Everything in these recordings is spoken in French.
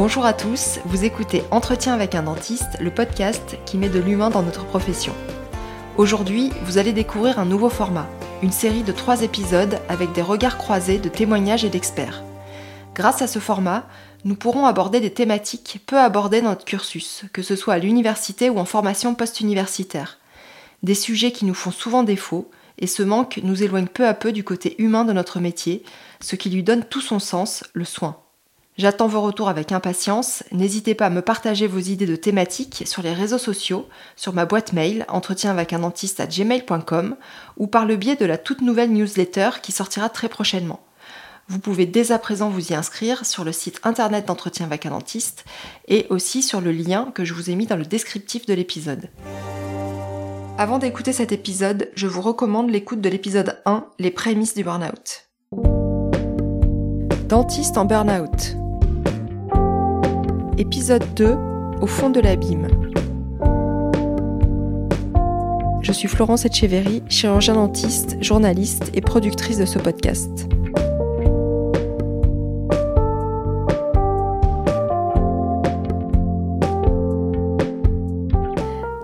Bonjour à tous, vous écoutez Entretien avec un dentiste, le podcast qui met de l'humain dans notre profession. Aujourd'hui, vous allez découvrir un nouveau format, une série de trois épisodes avec des regards croisés de témoignages et d'experts. Grâce à ce format, nous pourrons aborder des thématiques peu abordées dans notre cursus, que ce soit à l'université ou en formation post-universitaire. Des sujets qui nous font souvent défaut, et ce manque nous éloigne peu à peu du côté humain de notre métier, ce qui lui donne tout son sens, le soin. J'attends vos retours avec impatience. N'hésitez pas à me partager vos idées de thématiques sur les réseaux sociaux, sur ma boîte mail entretien avec un gmail.com ou par le biais de la toute nouvelle newsletter qui sortira très prochainement. Vous pouvez dès à présent vous y inscrire sur le site internet d'entretien avec un dentiste et aussi sur le lien que je vous ai mis dans le descriptif de l'épisode. Avant d'écouter cet épisode, je vous recommande l'écoute de l'épisode 1, Les prémices du burn-out. Dentiste en burn-out. Épisode 2 Au fond de l'abîme. Je suis Florence Etcheverry, chirurgien dentiste, journaliste et productrice de ce podcast.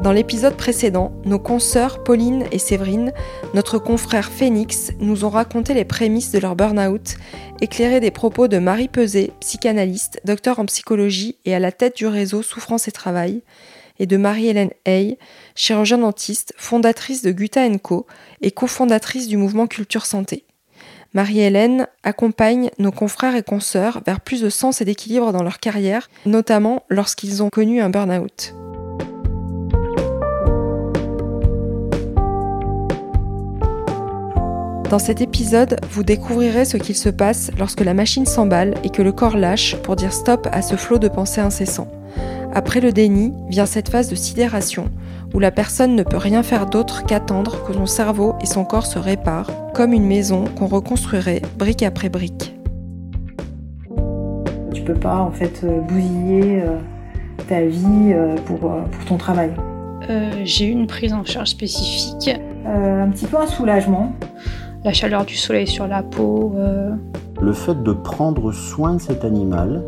Dans l'épisode précédent, nos consoeurs Pauline et Séverine, notre confrère Phoenix, nous ont raconté les prémices de leur burn-out, éclairé des propos de Marie Peset, psychanalyste, docteur en psychologie et à la tête du réseau Souffrance et Travail, et de Marie-Hélène Hay, chirurgien dentiste, fondatrice de Gutha Co et cofondatrice du mouvement Culture Santé. Marie-Hélène accompagne nos confrères et consoeurs vers plus de sens et d'équilibre dans leur carrière, notamment lorsqu'ils ont connu un burn-out. Dans cet épisode, vous découvrirez ce qu'il se passe lorsque la machine s'emballe et que le corps lâche pour dire stop à ce flot de pensées incessant. Après le déni vient cette phase de sidération où la personne ne peut rien faire d'autre qu'attendre que son cerveau et son corps se réparent, comme une maison qu'on reconstruirait brique après brique. Tu peux pas en fait euh, bousiller euh, ta vie euh, pour, pour ton travail. J'ai eu une prise en charge spécifique. un petit peu un soulagement la chaleur du soleil sur la peau. Euh. Le fait de prendre soin de cet animal,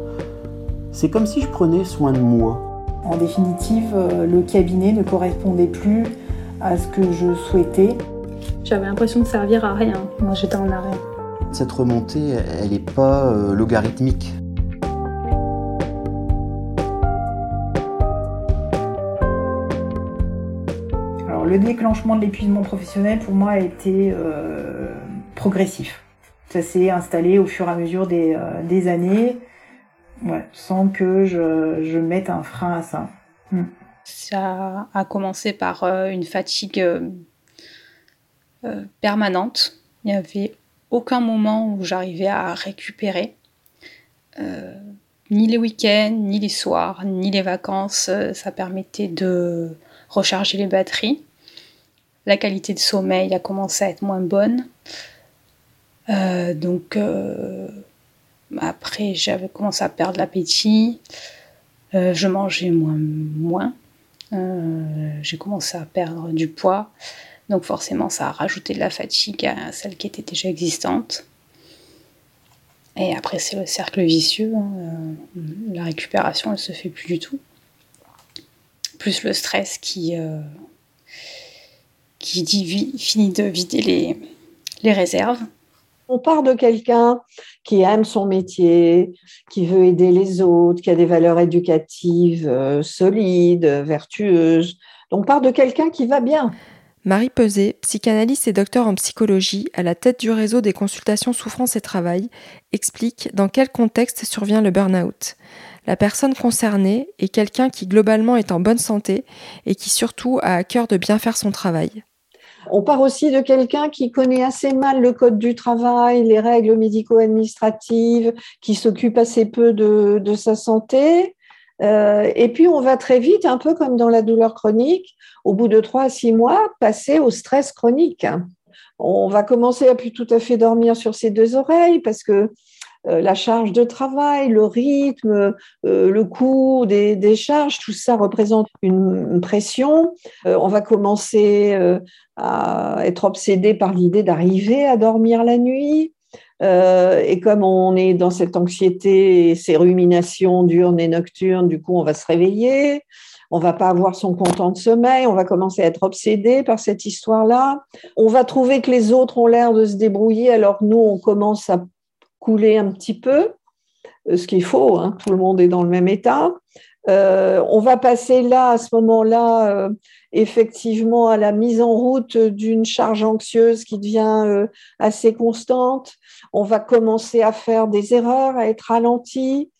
c'est comme si je prenais soin de moi. En définitive, euh, le cabinet ne correspondait plus à ce que je souhaitais. J'avais l'impression de servir à rien. Moi, j'étais en arrêt. Cette remontée, elle n'est pas euh, logarithmique. Le déclenchement de l'épuisement professionnel, pour moi, a été euh, progressif. Ça s'est installé au fur et à mesure des, euh, années, sans que je, mette un frein à ça. Hmm. Ça a commencé par euh, une fatigue permanente. Il n'y avait aucun moment où j'arrivais à récupérer. ni les week-ends, ni les soirs, ni les vacances, ça permettait de recharger les batteries la qualité de sommeil a commencé à être moins bonne. Euh, donc euh, après j'avais commencé à perdre l'appétit, euh, je mangeais moins, j'ai commencé à perdre du poids, donc forcément ça a rajouté de la fatigue à celle qui était déjà existante. Et après c'est le cercle vicieux, hein. la récupération elle se fait plus du tout. Plus le stress qui qui dit finit de vider les, les réserves. On part de quelqu'un qui aime son métier, qui veut aider les autres, qui a des valeurs éducatives euh, solides, vertueuses. Donc on part de quelqu'un qui va bien. Marie Peset, psychanalyste et docteur en psychologie à la tête du réseau des consultations souffrance et travail, explique dans quel contexte survient le burn-out. La personne concernée est quelqu'un qui globalement est en bonne santé et qui surtout a à cœur de bien faire son travail. On part aussi de quelqu'un qui connaît assez mal le code du travail, les règles médico-administratives, qui s'occupe assez peu de, sa santé. Euh, et puis, on va très vite, un peu comme dans la douleur chronique, au bout de trois à six mois, passer au stress chronique. On va commencer à plus tout à fait dormir sur ses deux oreilles parce que la charge de travail, le rythme, euh, le coût des, charges, tout ça représente une, pression. Euh, on va commencer à être obsédé par l'idée d'arriver à dormir la nuit. Euh, et comme on est dans cette anxiété et ces ruminations diurnes et nocturnes, du coup, on va se réveiller, on va pas avoir son content de sommeil, on va commencer à être obsédé par cette histoire-là. On va trouver que les autres ont l'air de se débrouiller, alors nous, on commence à couler un petit peu, euh, ce qu'il faut, hein, tout le monde est dans le même état. Euh, on va passer là, à ce moment-là, euh, effectivement, à la mise en route d'une charge anxieuse qui devient assez constante. On va commencer à faire des erreurs, à être ralenti,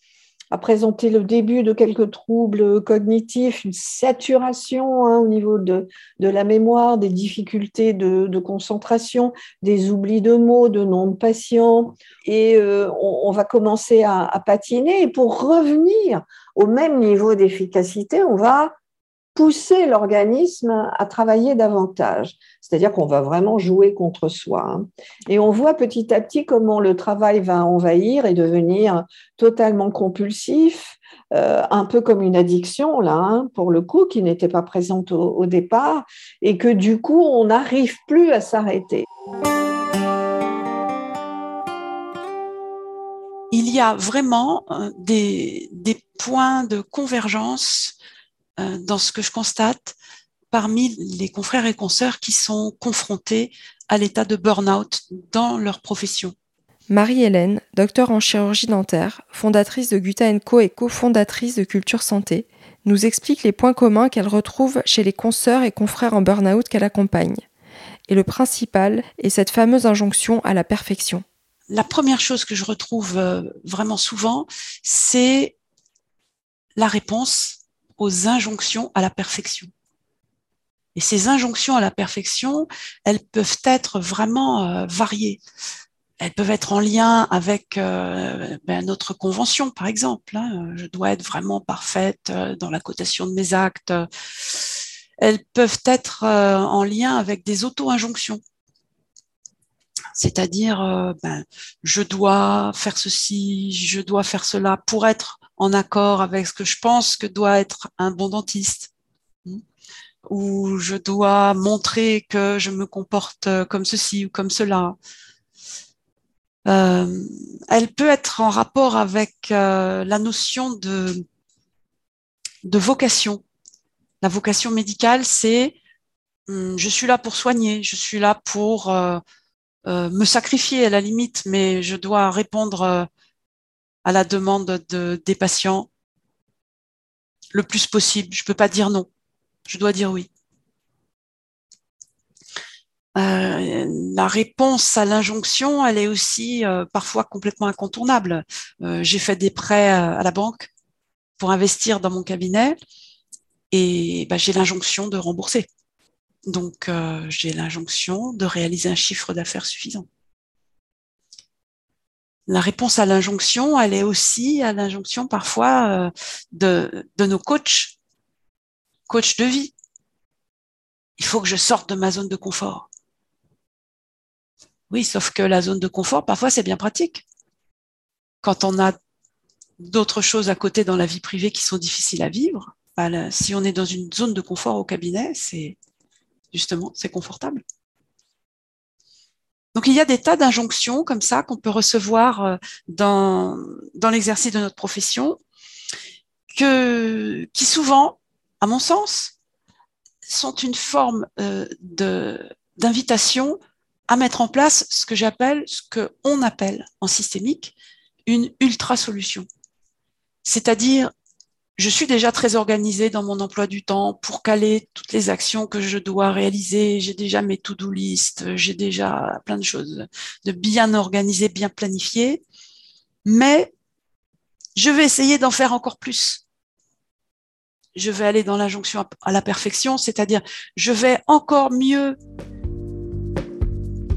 à présenter le début de quelques troubles cognitifs, une saturation hein, au niveau de, la mémoire, des difficultés de, concentration, des oublis de mots, de noms de patients. Et on, va commencer à, à patiner. Et pour revenir au même niveau d'efficacité, on va pousser l'organisme à travailler davantage. C'est-à-dire qu'on va vraiment jouer contre soi. Hein. Et on voit petit à petit comment le travail va envahir et devenir totalement compulsif, euh, un peu comme une addiction, là, hein, pour le coup, qui n'était pas présente au départ, et que du coup, on n'arrive plus à s'arrêter. il y a vraiment euh, des, points de convergence dans ce que je constate parmi les confrères et consoeurs qui sont confrontés à l'état de burn-out dans leur profession. Marie-Hélène, docteur en chirurgie dentaire, fondatrice de Guta Co et cofondatrice de Culture Santé, nous explique les points communs qu'elle retrouve chez les consoeurs et confrères en burn-out qu'elle accompagne. Et le principal est cette fameuse injonction à la perfection la première chose que je retrouve euh, vraiment souvent, c'est la réponse aux injonctions à la perfection. Et ces injonctions à la perfection, elles peuvent être vraiment euh, variées. Elles peuvent être en lien avec euh, ben, notre convention, par exemple. Hein. Je dois être vraiment parfaite dans la cotation de mes actes. Elles peuvent être en lien avec des auto-injonctions c'est-à-dire euh, ben, je dois faire ceci, je dois faire cela pour être en accord avec ce que je pense que doit être un bon dentiste, ou je dois montrer que je me comporte comme ceci ou comme cela. Euh, elle peut être en rapport avec euh, la notion de, de vocation. La vocation médicale, c'est hmm, je suis là pour soigner, je suis là pour euh, me sacrifier à la limite, mais je dois répondre euh, à la demande de, des patients le plus possible. Je ne peux pas dire non, je dois dire oui. Euh, la réponse à l'injonction, elle est aussi parfois complètement incontournable. J'ai fait des prêts à la banque pour investir dans mon cabinet et bah, j'ai l'injonction de rembourser. Donc, euh, j'ai l'injonction de réaliser un chiffre d'affaires suffisant. La réponse à l'injonction, elle est aussi à l'injonction parfois euh, de, de nos coachs, coachs de vie. Il faut que je sorte de ma zone de confort. Oui, sauf que la zone de confort, parfois, c'est bien pratique. Quand on a d'autres choses à côté dans la vie privée qui sont difficiles à vivre, bah, si on est dans une zone de confort au cabinet, c'est justement, c'est confortable. Donc il y a des tas d'injonctions comme ça qu'on peut recevoir euh, dans, dans l'exercice de notre profession, que, qui souvent, à mon sens, sont une forme euh, d'invitation à mettre en place ce que j'appelle, ce qu'on appelle en systémique, une ultra solution. C'est-à-dire je suis déjà très organisée dans mon emploi du temps pour caler toutes les actions que je dois réaliser. J'ai déjà mes to-do list, j'ai déjà plein de choses de bien organisées, bien planifiées. Mais je vais essayer d'en faire encore plus. Je vais aller dans l'injonction à la perfection, c'est-à-dire je vais encore mieux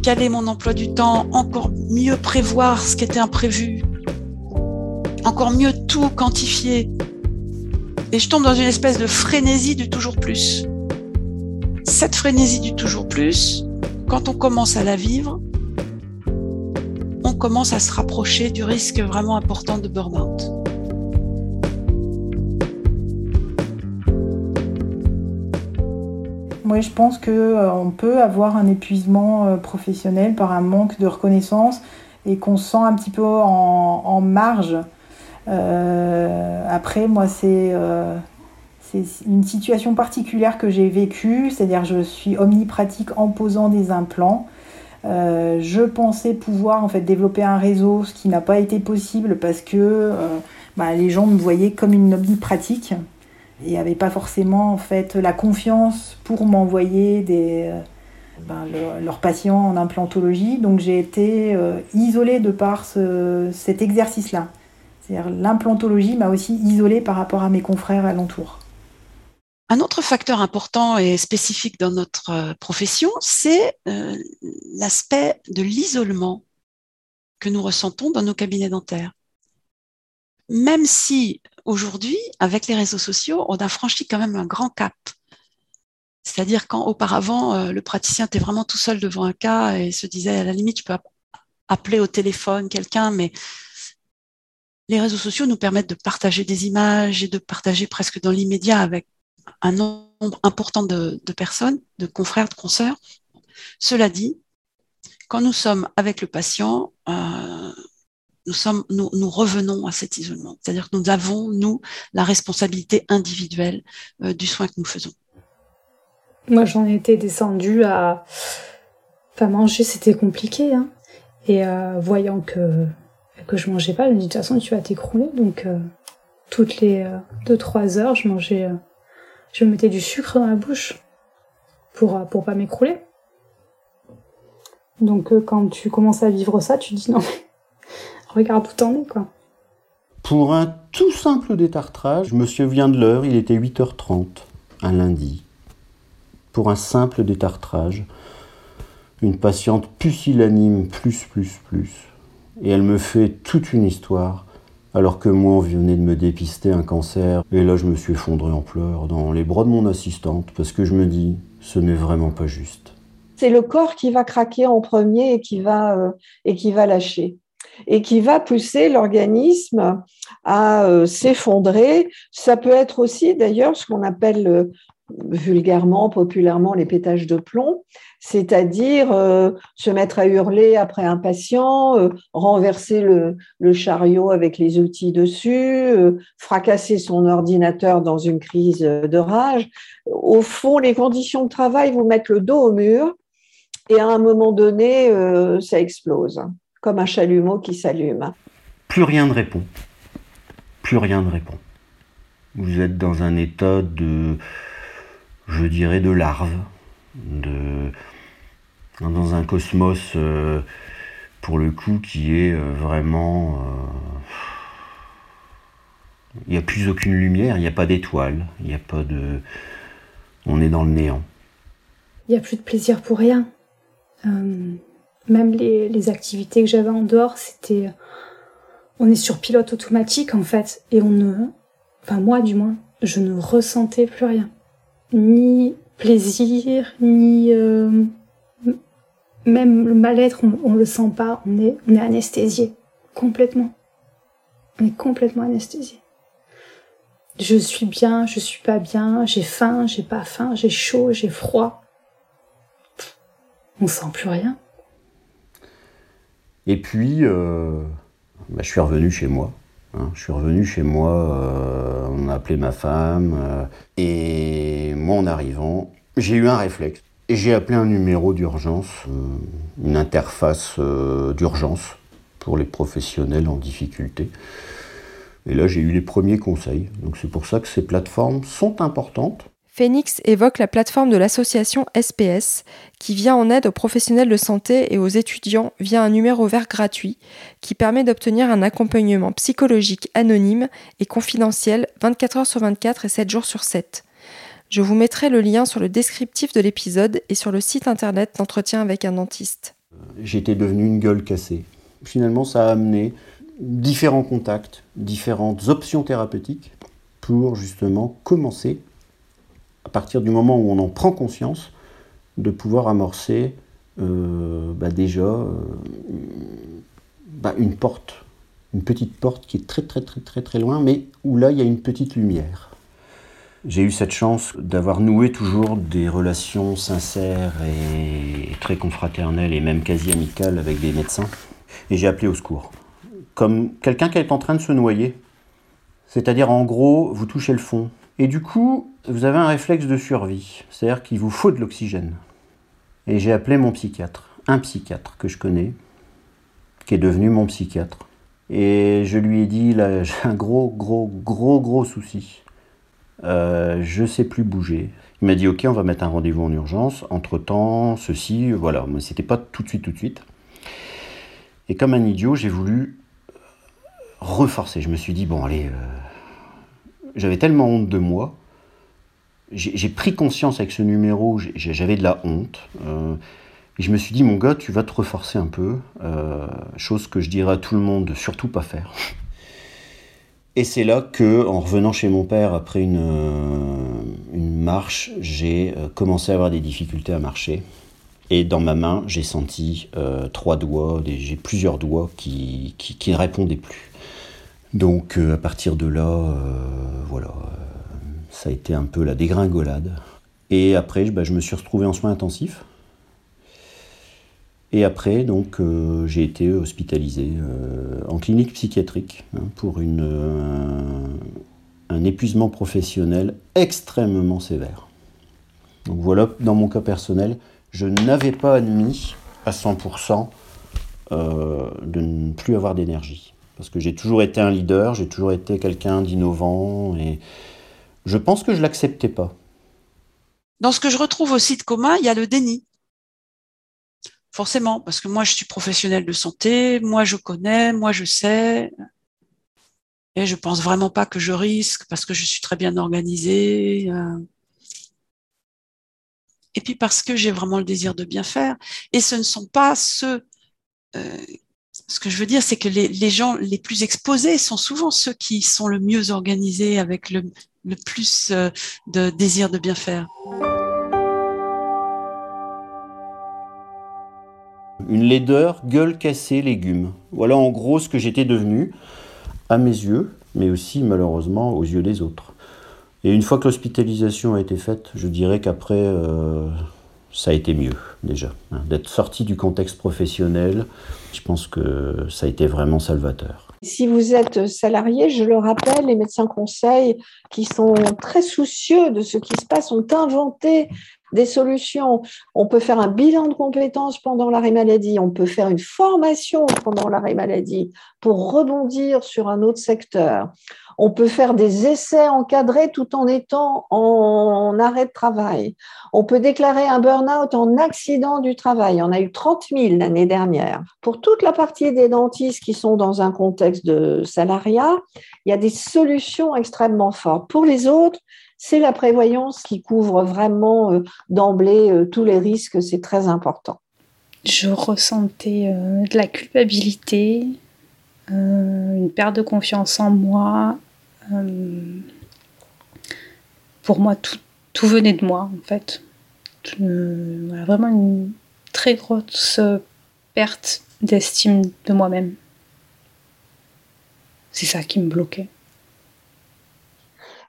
caler mon emploi du temps, encore mieux prévoir ce qui était imprévu, encore mieux tout quantifier, et je tombe dans une espèce de frénésie du toujours plus. Cette frénésie du toujours plus, quand on commence à la vivre, on commence à se rapprocher du risque vraiment important de burn-out. Oui, je pense qu'on euh, peut avoir un épuisement euh, professionnel par un manque de reconnaissance et qu'on se sent un petit peu en, marge. Après, moi, c'est c'est une situation particulière que j'ai vécue, c'est-à-dire je suis omnipratique en posant des implants. Euh, je pensais pouvoir en fait développer un réseau, ce qui n'a pas été possible parce que euh, bah, les gens me voyaient comme une omnipratique et n'avaient pas forcément en fait la confiance pour m'envoyer des euh, ben, leurs patients en implantologie. Donc j'ai été isolée de par cet exercice-là. C'est-à-dire l'implantologie m'a aussi isolée par rapport à mes confrères alentours. Un autre facteur important et spécifique dans notre euh, profession, c'est euh, l'aspect de l'isolement que nous ressentons dans nos cabinets dentaires. Même si aujourd'hui, avec les réseaux sociaux, on a franchi quand même un grand cap. C'est-à-dire quand auparavant, euh, le praticien était vraiment tout seul devant un cas et se disait, à la limite, je peux appeler au téléphone quelqu'un, mais les réseaux sociaux nous permettent de partager des images et de partager presque dans l'immédiat avec un nombre important de, personnes, de confrères, de consoeurs. Cela dit, quand nous sommes avec le patient, euh, nous, revenons à cet isolement. C'est-à-dire que nous avons, nous, la responsabilité individuelle euh, du soin que nous faisons. Moi, j'en étais descendue à pas manger, c'était compliqué. Hein. Et euh, voyant que, je mangeais pas, je me dis de toute façon, tu vas t'écrouler. Donc, toutes les 2-3 heures, je mangeais je mettais du sucre dans la bouche pour, euh, pour pas m'écrouler. Donc euh, quand tu commences à vivre ça, tu dis non mais regarde où t'en es quoi. Pour un tout simple détartrage, me souviens de l'heure, il était 8h30, un lundi. Pour un simple détartrage, une patiente pusillanime plus plus plus. Et elle me fait toute une histoire alors que moi, on venait de me dépister un cancer. Et là, je me suis effondré en pleurs dans les bras de mon assistante parce que je me dis, ce n'est vraiment pas juste. C'est le corps qui va craquer en premier et qui va, euh, et qui va lâcher et qui va pousser l'organisme à euh, s'effondrer. Ça peut être aussi d'ailleurs ce qu'on appelle euh, vulgairement, populairement, les pétages de plomb c'est-à-dire euh, se mettre à hurler après un patient, euh, renverser le, chariot avec les outils dessus, euh, fracasser son ordinateur dans une crise de rage. Au fond, les conditions de travail vous mettent le dos au mur et à un moment donné, ça explose, comme un chalumeau qui s'allume. Plus rien ne répond. Plus rien ne répond. Vous êtes dans un état de, je dirais, de larve, de, dans un cosmos, euh, pour le coup, qui est euh, vraiment... Euh, il n'y a plus aucune lumière, il n'y a pas d'étoiles, il n'y a pas de... On est dans le néant. Il n'y a plus de plaisir pour rien. même les, les, activités que j'avais en dehors, c'était... On est sur pilote automatique en fait, et on ne... Enfin moi du moins, je ne ressentais plus rien. Ni plaisir, ni même le mal-être, on, le sent pas, on est, on est anesthésié. Complètement. On est complètement anesthésié. Je suis bien, je suis pas bien, j'ai faim, j'ai pas faim, j'ai chaud, j'ai froid. On sent plus rien. Et puis, euh, bah, je suis revenu chez moi. Hein. Je suis revenu chez moi, euh, on a appelé ma femme, euh, et moi en arrivant, j'ai eu un réflexe. Et j'ai appelé un numéro d'urgence, euh, une interface d'urgence pour les professionnels en difficulté. Et là, j'ai eu les premiers conseils. Donc c'est pour ça que ces plateformes sont importantes. Phoenix évoque la plateforme de l'association SPS qui vient en aide aux professionnels de santé et aux étudiants via un numéro vert gratuit qui permet d'obtenir un accompagnement psychologique anonyme et confidentiel 24 heures sur 24 et 7 jours sur 7. Je vous mettrai le lien sur le descriptif de l'épisode et sur le site internet d'entretien avec un dentiste. J'étais devenu une gueule cassée. Finalement, ça a amené différents contacts, différentes options thérapeutiques pour justement commencer, à partir du moment où on en prend conscience, de pouvoir amorcer euh, bah, déjà euh, bah, une porte, une petite porte qui est très très très très très loin, mais où là il y a une petite lumière. J'ai eu cette chance d'avoir noué toujours des relations sincères et très confraternelles et même quasi amicales avec des médecins. Et j'ai appelé au secours. Comme quelqu'un qui est en train de se noyer. C'est-à-dire, en gros, vous touchez le fond. Et du coup, vous avez un réflexe de survie. C'est-à-dire qu'il vous faut de l'oxygène. Et j'ai appelé mon psychiatre. Un psychiatre que je connais, qui est devenu mon psychiatre. Et je lui ai dit, là, j'ai un gros, gros, gros, gros souci. Euh, je sais plus bouger. Il m'a dit, ok, on va mettre un rendez-vous en urgence. Entre-temps, ceci, voilà. Mais c'était pas tout de suite, tout de suite. Et comme un idiot, j'ai voulu reforcer. Je me suis dit, bon, allez, euh, j'avais tellement honte de moi. J'ai pris conscience avec ce numéro, j'avais de la honte. Euh, et je me suis dit, mon gars, tu vas te reforcer un peu. Euh, chose que je dirais à tout le monde de surtout pas faire. Et c'est là que, en revenant chez mon père après une, euh, marche, j'ai commencé à avoir des difficultés à marcher. Et dans ma main, j'ai senti trois doigts, j'ai plusieurs doigts qui, qui, ne répondaient plus. Donc à partir de là, voilà, ça a été un peu la dégringolade. Et après, bah, je me suis retrouvé en soins intensifs. Et après, donc, euh, j'ai été hospitalisé euh, en clinique psychiatrique hein, pour euh, un épuisement professionnel extrêmement sévère. Donc voilà, dans mon cas personnel, je n'avais pas admis à 100% de ne plus avoir d'énergie. Parce que j'ai toujours été un leader, j'ai toujours été quelqu'un d'innovant, et je pense que je l'acceptais pas. Dans ce que je retrouve aussi de commun, il y a le déni. Forcément, parce que moi, je suis professionnelle de santé, moi, je connais, moi, je sais. Et je pense vraiment pas que je risque parce que je suis très bien organisée. Euh. Et puis parce que j'ai vraiment le désir de bien faire. Et ce ne sont pas ceux. Euh, ce que je veux dire, c'est que les, gens les plus exposés sont souvent ceux qui sont le mieux organisés, avec le, le plus euh, de désir de bien faire. Une laideur, gueule cassée, légumes. Voilà en gros ce que j'étais devenu, à mes yeux, mais aussi malheureusement aux yeux des autres. Et une fois que l'hospitalisation a été faite, je dirais qu'après, euh, ça a été mieux déjà. Hein. D'être sorti du contexte professionnel, je pense que ça a été vraiment salvateur. Si vous êtes salarié, je le rappelle, les médecins conseils qui sont très soucieux de ce qui se passe ont inventé des solutions. On peut faire un bilan de compétences pendant l'arrêt maladie, on peut faire une formation pendant l'arrêt maladie pour rebondir sur un autre secteur. On peut faire des essais encadrés tout en étant en arrêt de travail. On peut déclarer un burn-out en accident du travail. On a eu 30 000 l'année dernière. Pour toute la partie des dentistes qui sont dans un contexte de salariat, il y a des solutions extrêmement fortes. Pour les autres, c'est la prévoyance qui couvre vraiment euh, d'emblée euh, tous les risques, c'est très important. Je ressentais euh, de la culpabilité, une perte de confiance en moi. pour moi, tout, venait de moi, en fait. vraiment une très grosse perte d'estime de moi-même. C'est ça qui me bloquait.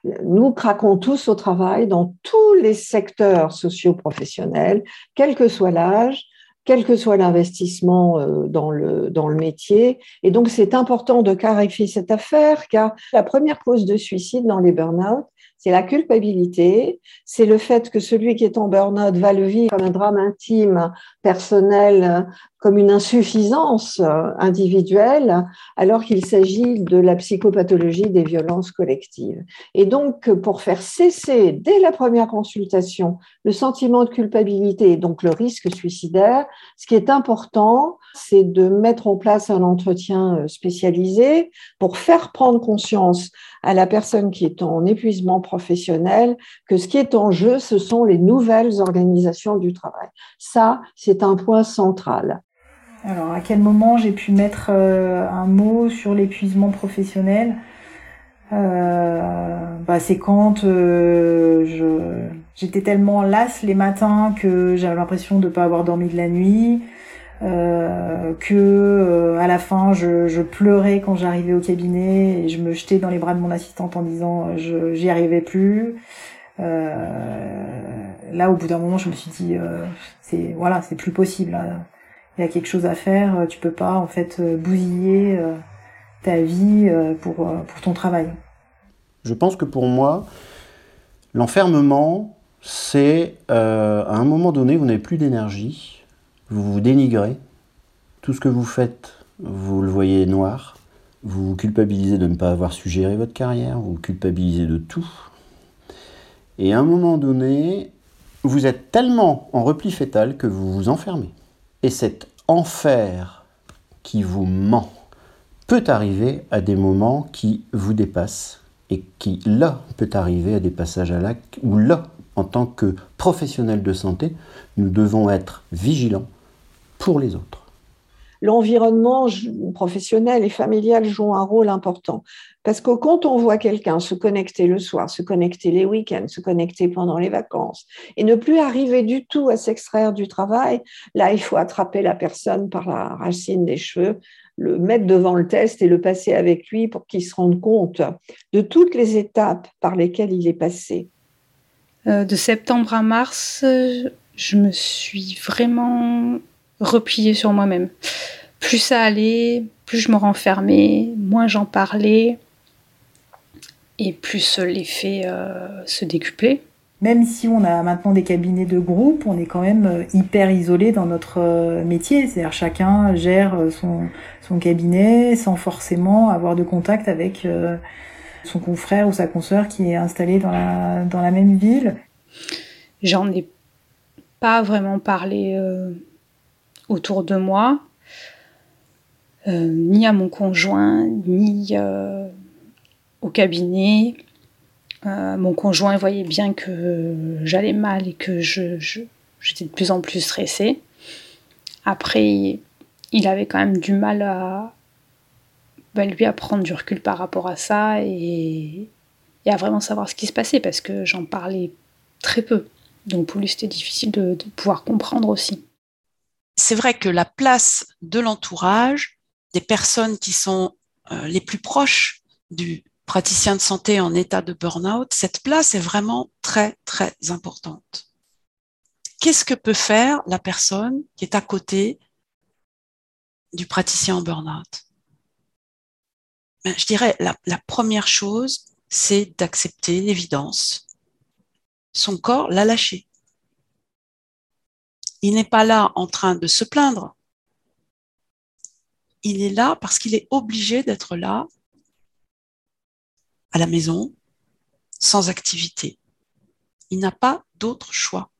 Nous craquons tous au travail dans tous les secteurs socio-professionnels, quel que soit l'âge, quel que soit l'investissement euh, dans le, dans le métier. Et donc, c'est important de clarifier cette affaire, car la première cause de suicide dans les burn-out, c'est la culpabilité, c'est le fait que celui qui est en burn-out va le vivre comme un drame intime, personnel, comme une insuffisance euh, individuelle, alors qu'il s'agit de la psychopathologie des violences collectives. Et donc, pour faire cesser dès la première consultation le sentiment de culpabilité et donc le risque suicidaire, ce qui est important, c'est de mettre en place un entretien euh, spécialisé pour faire prendre conscience à la personne qui est en épuisement professionnel que ce qui est en jeu, ce sont les nouvelles organisations du travail. Ça, c'est un point central. Alors, à quel moment j'ai pu mettre euh, un mot sur l'épuisement professionnel? Euh, bah, C'est quand euh, j'étais tellement lasse les matins que j'avais l'impression de ne pas avoir dormi de la nuit, euh, que à la fin je, je pleurais quand j'arrivais au cabinet et je me jetais dans les bras de mon assistante en disant je j'y arrivais plus. là, au bout d'un moment, je me suis dit c'est voilà, c'est plus possible. Il y a quelque chose à faire. Tu peux pas en fait bousiller ta vie pour pour ton travail. Je pense que pour moi, l'enfermement, c'est à un moment donné, vous n'avez plus d'énergie, vous vous dénigrez, tout ce que vous faites, vous le voyez noir, vous vous culpabilisez de ne pas avoir suggéré votre carrière, vous vous culpabilisez de tout. Et à un moment donné, vous êtes tellement en repli fétal que vous vous enfermez. Et cet enfer qui vous ment peut arriver à des moments qui vous dépassent et qui, là, peut arriver à des passages à l'acte où, là, en tant que professionnel de santé, nous devons être vigilants pour les autres l'environnement professionnel et familial joue un rôle important. Parce que quand on voit quelqu'un se connecter le soir, se connecter les week-ends, se connecter pendant les vacances, et ne plus arriver du tout à s'extraire du travail, là, il faut attraper la personne par la racine des cheveux, le mettre devant le test et le passer avec lui pour qu'il se rende compte de toutes les étapes par lesquelles il est passé. Euh, de septembre à mars, je me suis vraiment repliée sur moi-même. Plus ça allait, plus je me renfermais, moins j'en parlais, et plus l'effet euh, se décuplait. Même si on a maintenant des cabinets de groupe, on est quand même euh, hyper isolé dans notre euh, métier. C'est-à-dire chacun gère son, son, cabinet sans forcément avoir de contact avec son confrère ou sa consoeur qui est installé dans la, dans la même ville. J'en ai pas vraiment parlé autour de moi, euh, ni à mon conjoint, ni euh, au cabinet. Euh, mon conjoint voyait bien que j'allais mal et que je, j'étais de plus en plus stressée. Après, il avait quand même du mal à bah, lui à prendre du recul par rapport à ça et, à vraiment savoir ce qui se passait parce que j'en parlais très peu. Donc pour lui, c'était difficile de pouvoir comprendre aussi c'est vrai que la place de l'entourage, des personnes qui sont euh, les plus proches du praticien de santé en état de burn-out, cette place est vraiment très, très importante. Qu'est-ce que peut faire la personne qui est à côté du praticien en burn-out? Ben, Je dirais la, la première chose, c'est d'accepter l'évidence. Son corps l'a lâché. Il n'est pas là en train de se plaindre. Il est là parce qu'il est obligé d'être là à la maison, sans activité. Il n'a pas d'autre choix.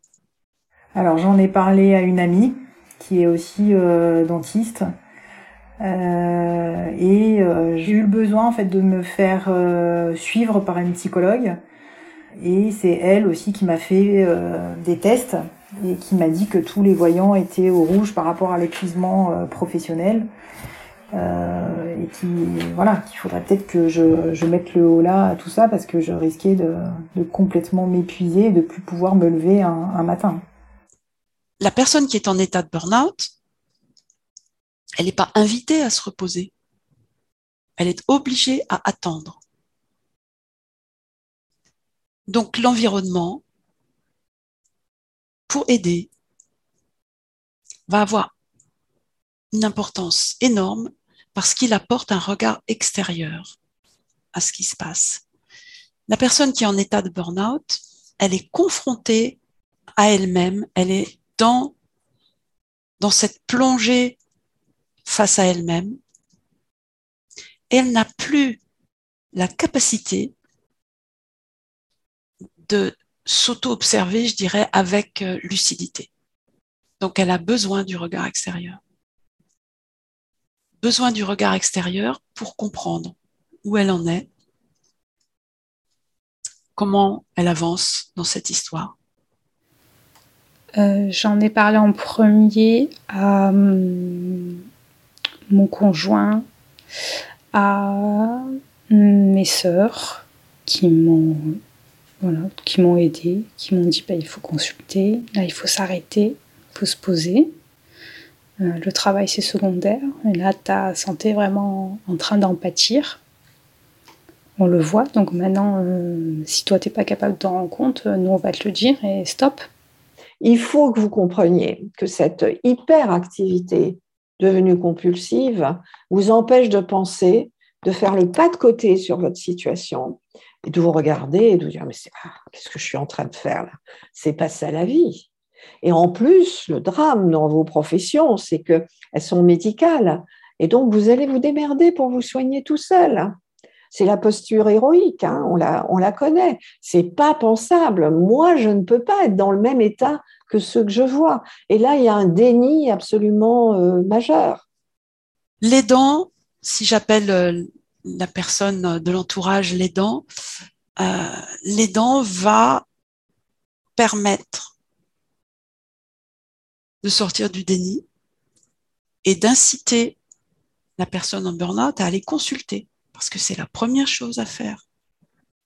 Alors j'en ai parlé à une amie qui est aussi euh, dentiste. Euh, et euh, j'ai eu le besoin en fait de me faire suivre par une psychologue et c'est elle aussi qui m'a fait des tests et qui m'a dit que tous les voyants étaient au rouge par rapport à l'épuisement euh, professionnel. Euh, et qui voilà qu'il faudrait peut-être que je, je, mette le haut là à tout ça parce que je risquais de, de complètement m'épuiser et de plus pouvoir me lever un, un, matin. La personne qui est en état de burn-out, elle n'est pas invitée à se reposer. Elle est obligée à attendre. Donc l'environnement, pour aider va avoir une importance énorme parce qu'il apporte un regard extérieur à ce qui se passe. La personne qui est en état de burn-out, elle est confrontée à elle-même, elle est dans, dans cette plongée face à elle-même, et elle n'a plus la capacité de s'auto-observer, je dirais, avec euh, lucidité. Donc elle a besoin du regard extérieur. Besoin du regard extérieur pour comprendre où elle en est, comment elle avance dans cette histoire. Euh, j'en ai parlé en premier à hum, mon conjoint, à mes sœurs qui m'ont qui m'ont aidé, qui m'ont dit bah, il faut consulter, là il faut s'arrêter, il faut se poser. Euh, le travail c'est secondaire, et là ta santé vraiment en train d'en pâtir. On le voit, donc maintenant, euh, si toi t'es pas capable de t'en rendre compte, nous on va te le dire et stop. il faut que vous compreniez que cette hyperactivité devenue compulsive vous empêche de penser, de faire le pas de côté sur votre situation et de vous regarder et de vous dire mais qu'est-ce que je suis en train de faire là? C'est pas ça la vie. Et en plus, le drame dans vos professions, c'est qu'elles sont médicales. Et donc, vous allez vous démerder pour vous soigner tout seul. C'est la posture héroïque, hein, on, la, on la connaît. C'est pas pensable. Moi, je ne peux pas être dans le même état que ceux que je vois. Et là, il y a un déni absolument euh, majeur. L'aidant, si j'appelle euh, la personne de l'entourage l'aidant, euh, l'aidant va permettre de sortir du déni et d'inciter la personne en burn-out à aller consulter, parce que c'est la première chose à faire.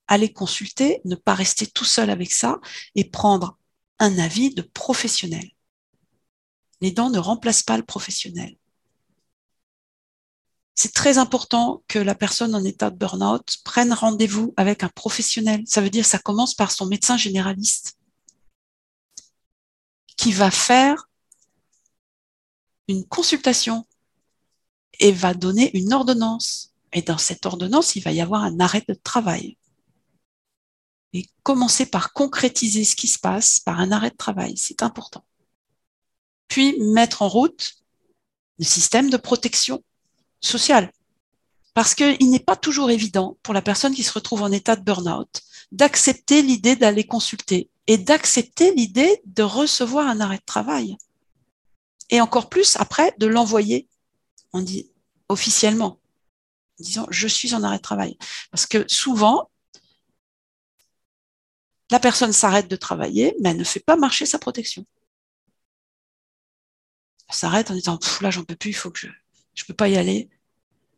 Aller consulter, ne pas rester tout seul avec ça et prendre un avis de professionnel. Les dents ne remplacent pas le professionnel. C'est très important que la personne en état de burn-out prenne rendez-vous avec un professionnel. Ça veut dire ça commence par son médecin généraliste qui va faire une consultation et va donner une ordonnance. Et dans cette ordonnance, il va y avoir un arrêt de travail. Et commencer par concrétiser ce qui se passe par un arrêt de travail, c'est important. Puis mettre en route le système de protection sociale. Parce qu'il n'est pas toujours évident pour la personne qui se retrouve en état de burn-out d'accepter l'idée d'aller consulter et d'accepter l'idée de recevoir un arrêt de travail et encore plus après de l'envoyer, on dit officiellement, en disant je suis en arrêt de travail. Parce que souvent, la personne s'arrête de travailler, mais elle ne fait pas marcher sa protection. Elle s'arrête en disant là j'en peux plus, il faut que je je peux pas y aller.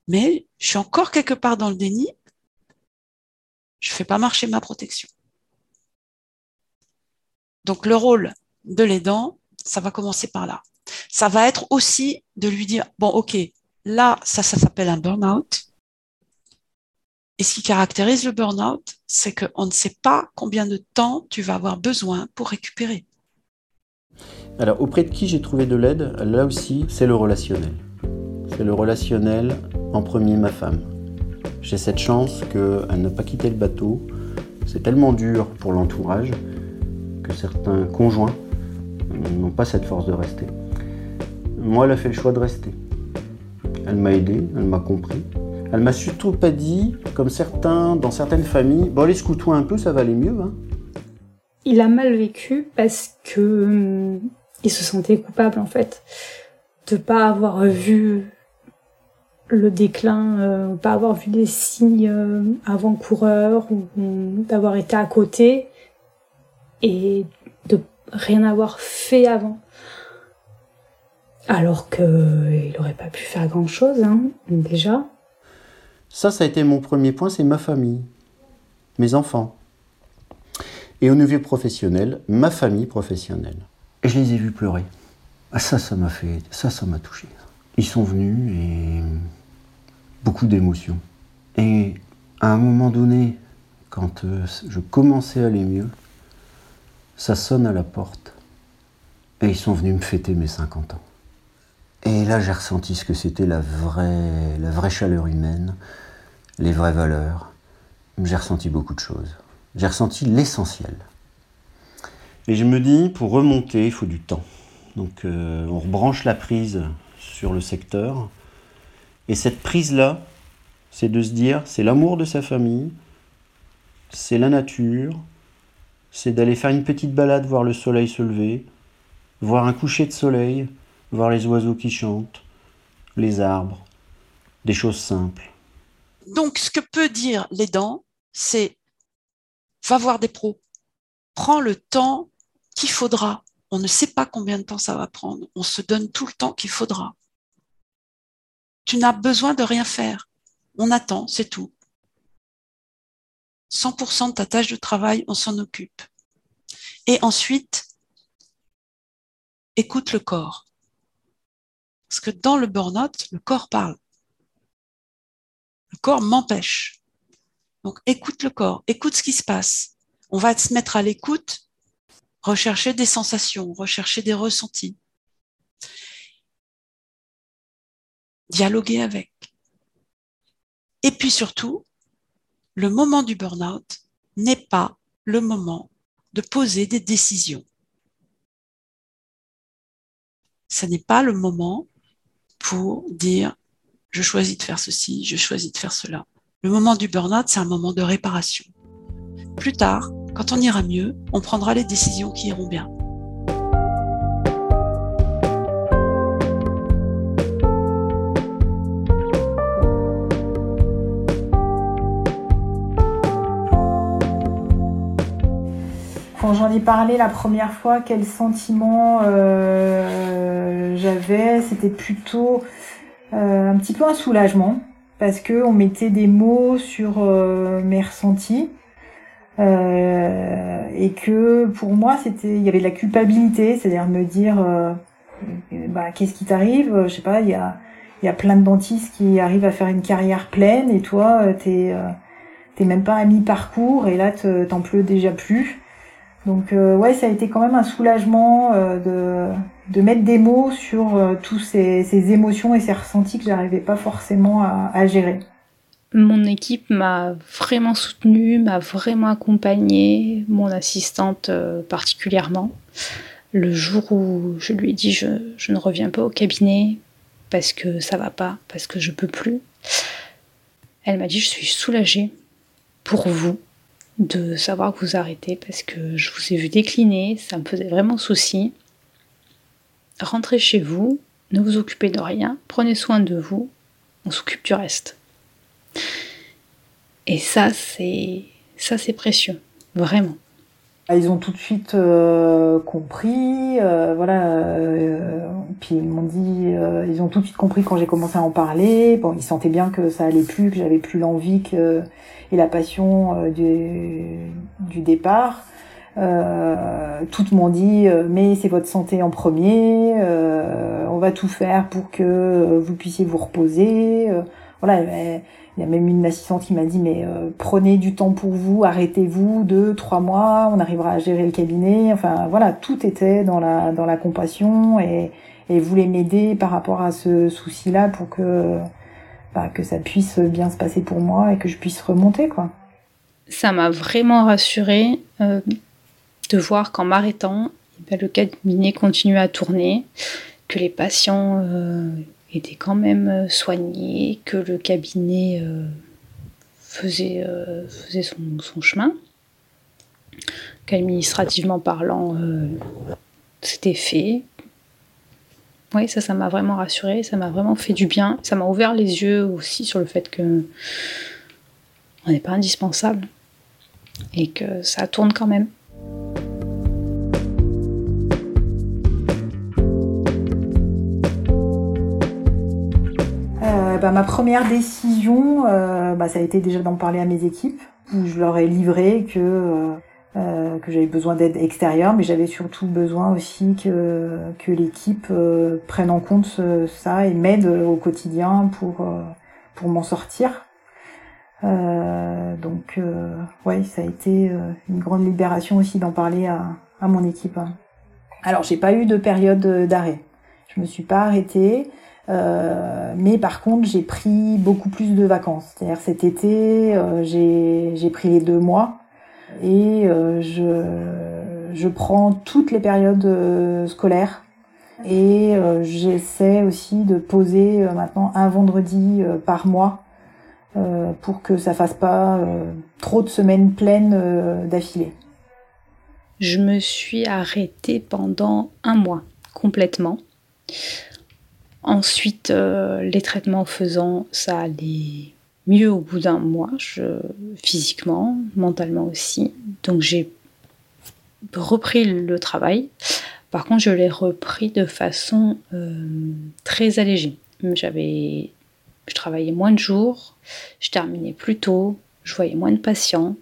Mais je suis encore quelque part dans le déni. Je fais pas marcher ma protection. Donc le rôle de l'aidant, ça va commencer par là ça va être aussi de lui dire, bon, ok, là, ça, ça s'appelle un burn-out. Et ce qui caractérise le burn-out, c'est qu'on ne sait pas combien de temps tu vas avoir besoin pour récupérer. Alors, auprès de qui j'ai trouvé de l'aide, là aussi, c'est le relationnel. Le relationnel, en premier, ma femme. J'ai cette chance qu'elle n'a pas quitté le bateau. C'est tellement dur pour l'entourage que certains conjoints n'ont pas cette force de rester. Moi, elle a fait le choix de rester. Elle m'a aidé, elle m'a compris. Elle m'a surtout pas dit, comme certains, dans certaines familles, bon allez, secoue-toi un peu, ça va aller mieux. Hein. Il a mal vécu parce que hum, il se sentait coupable en fait de pas avoir vu le déclin, euh, pas avoir vu des signes euh, avant-coureurs ou d'avoir été à côté et de rien avoir fait avant alors qu'il n'aurait pas pu faire grand-chose, hein, déjà. Ça, ça a été mon premier point, c'est ma famille, mes enfants. Et au niveau professionnel, ma famille professionnelle. Et je les ai vus pleurer. Ah, ça, ça m'a fait, ça, ça m'a touché. Ils sont venus et beaucoup d'émotions. Et à un moment donné, quand euh, je commençais à aller mieux, ça sonne à la porte. Et ils sont venus me fêter mes 50 ans. Et là, j'ai ressenti ce que c'était la vraie, la vraie chaleur humaine, les vraies valeurs. J'ai ressenti beaucoup de choses. J'ai ressenti l'essentiel. Et je me dis, pour remonter, il faut du temps. Donc, euh, on rebranche la prise sur le secteur. Et cette prise-là, c'est de se dire, c'est l'amour de sa famille, c'est la nature, c'est d'aller faire une petite balade, voir le soleil se lever, voir un coucher de soleil, voir les oiseaux qui chantent, les arbres, des choses simples. Donc, ce que peut dire l'aidant, c'est va voir des pros, prends le temps qu'il faudra. On ne sait pas combien de temps ça va prendre. On se donne tout le temps qu'il faudra. Tu n'as besoin de rien faire. On attend, c'est tout. 100% de ta tâche de travail, on s'en occupe. Et ensuite, écoute le corps. Parce que dans le burn-out, le corps parle. Le corps m'empêche. Donc écoute le corps, écoute ce qui se passe. On va se mettre à l'écoute rechercher des sensations, rechercher des ressentis, dialoguer avec. Et puis surtout, le moment du burn-out n'est pas le moment de poser des décisions. Ce n'est pas le moment pour dire je choisis de faire ceci, je choisis de faire cela. Le moment du burn-out, c'est un moment de réparation. Plus tard, quand on ira mieux, on prendra les décisions qui iront bien. Quand j'en ai parlé la première fois, quel sentiment euh, j'avais, c'était plutôt euh, un petit peu un soulagement parce que on mettait des mots sur euh, mes ressentis et que pour moi c'était il y avait de la culpabilité c'est-à-dire me dire bah qu'est-ce qui t'arrive je sais pas il y a il y a plein de dentistes qui arrivent à faire une carrière pleine et toi t'es t'es même pas à mi-parcours et là t'en pleut déjà plus donc ouais ça a été quand même un soulagement de de mettre des mots sur euh, tous ces, émotions et ces ressentis que j'arrivais pas forcément à, gérer. Mon équipe m'a vraiment soutenue, m'a vraiment accompagnée, mon assistante euh, particulièrement. Le jour où je lui ai dit je, je, ne reviens pas au cabinet parce que ça va pas, parce que je peux plus, elle m'a dit je suis soulagée pour vous de savoir que vous arrêtez parce que je vous ai vu décliner, ça me faisait vraiment souci rentrez chez vous, ne vous occupez de rien, prenez soin de vous, on s'occupe du reste. Et ça, c'est ça, c'est précieux, vraiment. Ah, ils ont tout de suite euh, compris, euh, voilà. Euh, puis ils m'ont dit, ils ont tout de suite compris quand j'ai commencé à en parler. Bon, ils sentaient bien que ça allait plus, que j'avais plus l'envie que et la passion euh, du, du départ. Euh, toutes m'ont dit euh, mais c'est votre santé en premier, euh, on va tout faire pour que vous puissiez vous reposer. Euh, voilà, il y a même une assistante qui m'a dit mais prenez du temps pour vous, arrêtez-vous deux, trois mois, on arrivera à gérer le cabinet. Enfin voilà, tout était dans la dans la compassion et et voulait m'aider par rapport à ce souci-là pour que que ça puisse bien se passer pour moi et que je puisse remonter quoi. Ça m'a vraiment rassurée. Euh de voir qu'en m'arrêtant, eh ben, le cabinet continuait à tourner, que les patients euh, étaient quand même euh, soignés, que le cabinet faisait, faisait son, son, chemin, qu'administrativement parlant, c'était fait. Oui, ça, ça m'a vraiment rassuré, ça m'a vraiment fait du bien. Ça m'a ouvert les yeux aussi sur le fait que on n'est pas indispensable et que ça tourne quand même. bah, ma première décision, euh, bah, ça a été déjà d'en parler à mes équipes, où je leur ai livré que euh, euh que j'avais besoin d'aide extérieure, mais j'avais surtout besoin aussi que que l'équipe euh, prenne en compte ça et m'aide au quotidien pour euh, pour m'en sortir. donc ouais, ça a été une grande libération aussi d'en parler à, à mon équipe. Alors j'ai pas eu de période d'arrêt. Je me suis pas arrêtée. Euh, mais par contre, j'ai pris beaucoup plus de vacances. C'est-à-dire cet été, euh, j'ai pris les deux mois et euh, je, je prends toutes les périodes euh, scolaires et euh, j'essaie aussi de poser maintenant un vendredi par mois pour que ça fasse pas trop de semaines pleines d'affilée. Je me suis arrêtée pendant un mois complètement. Ensuite, les traitements faisant, ça allait mieux au bout d'un mois, je, physiquement, mentalement aussi. Donc j'ai repris le travail. Par contre, je l'ai repris de façon euh, très allégée. J'avais, je travaillais moins de jours, je terminais plus tôt, je voyais moins de patients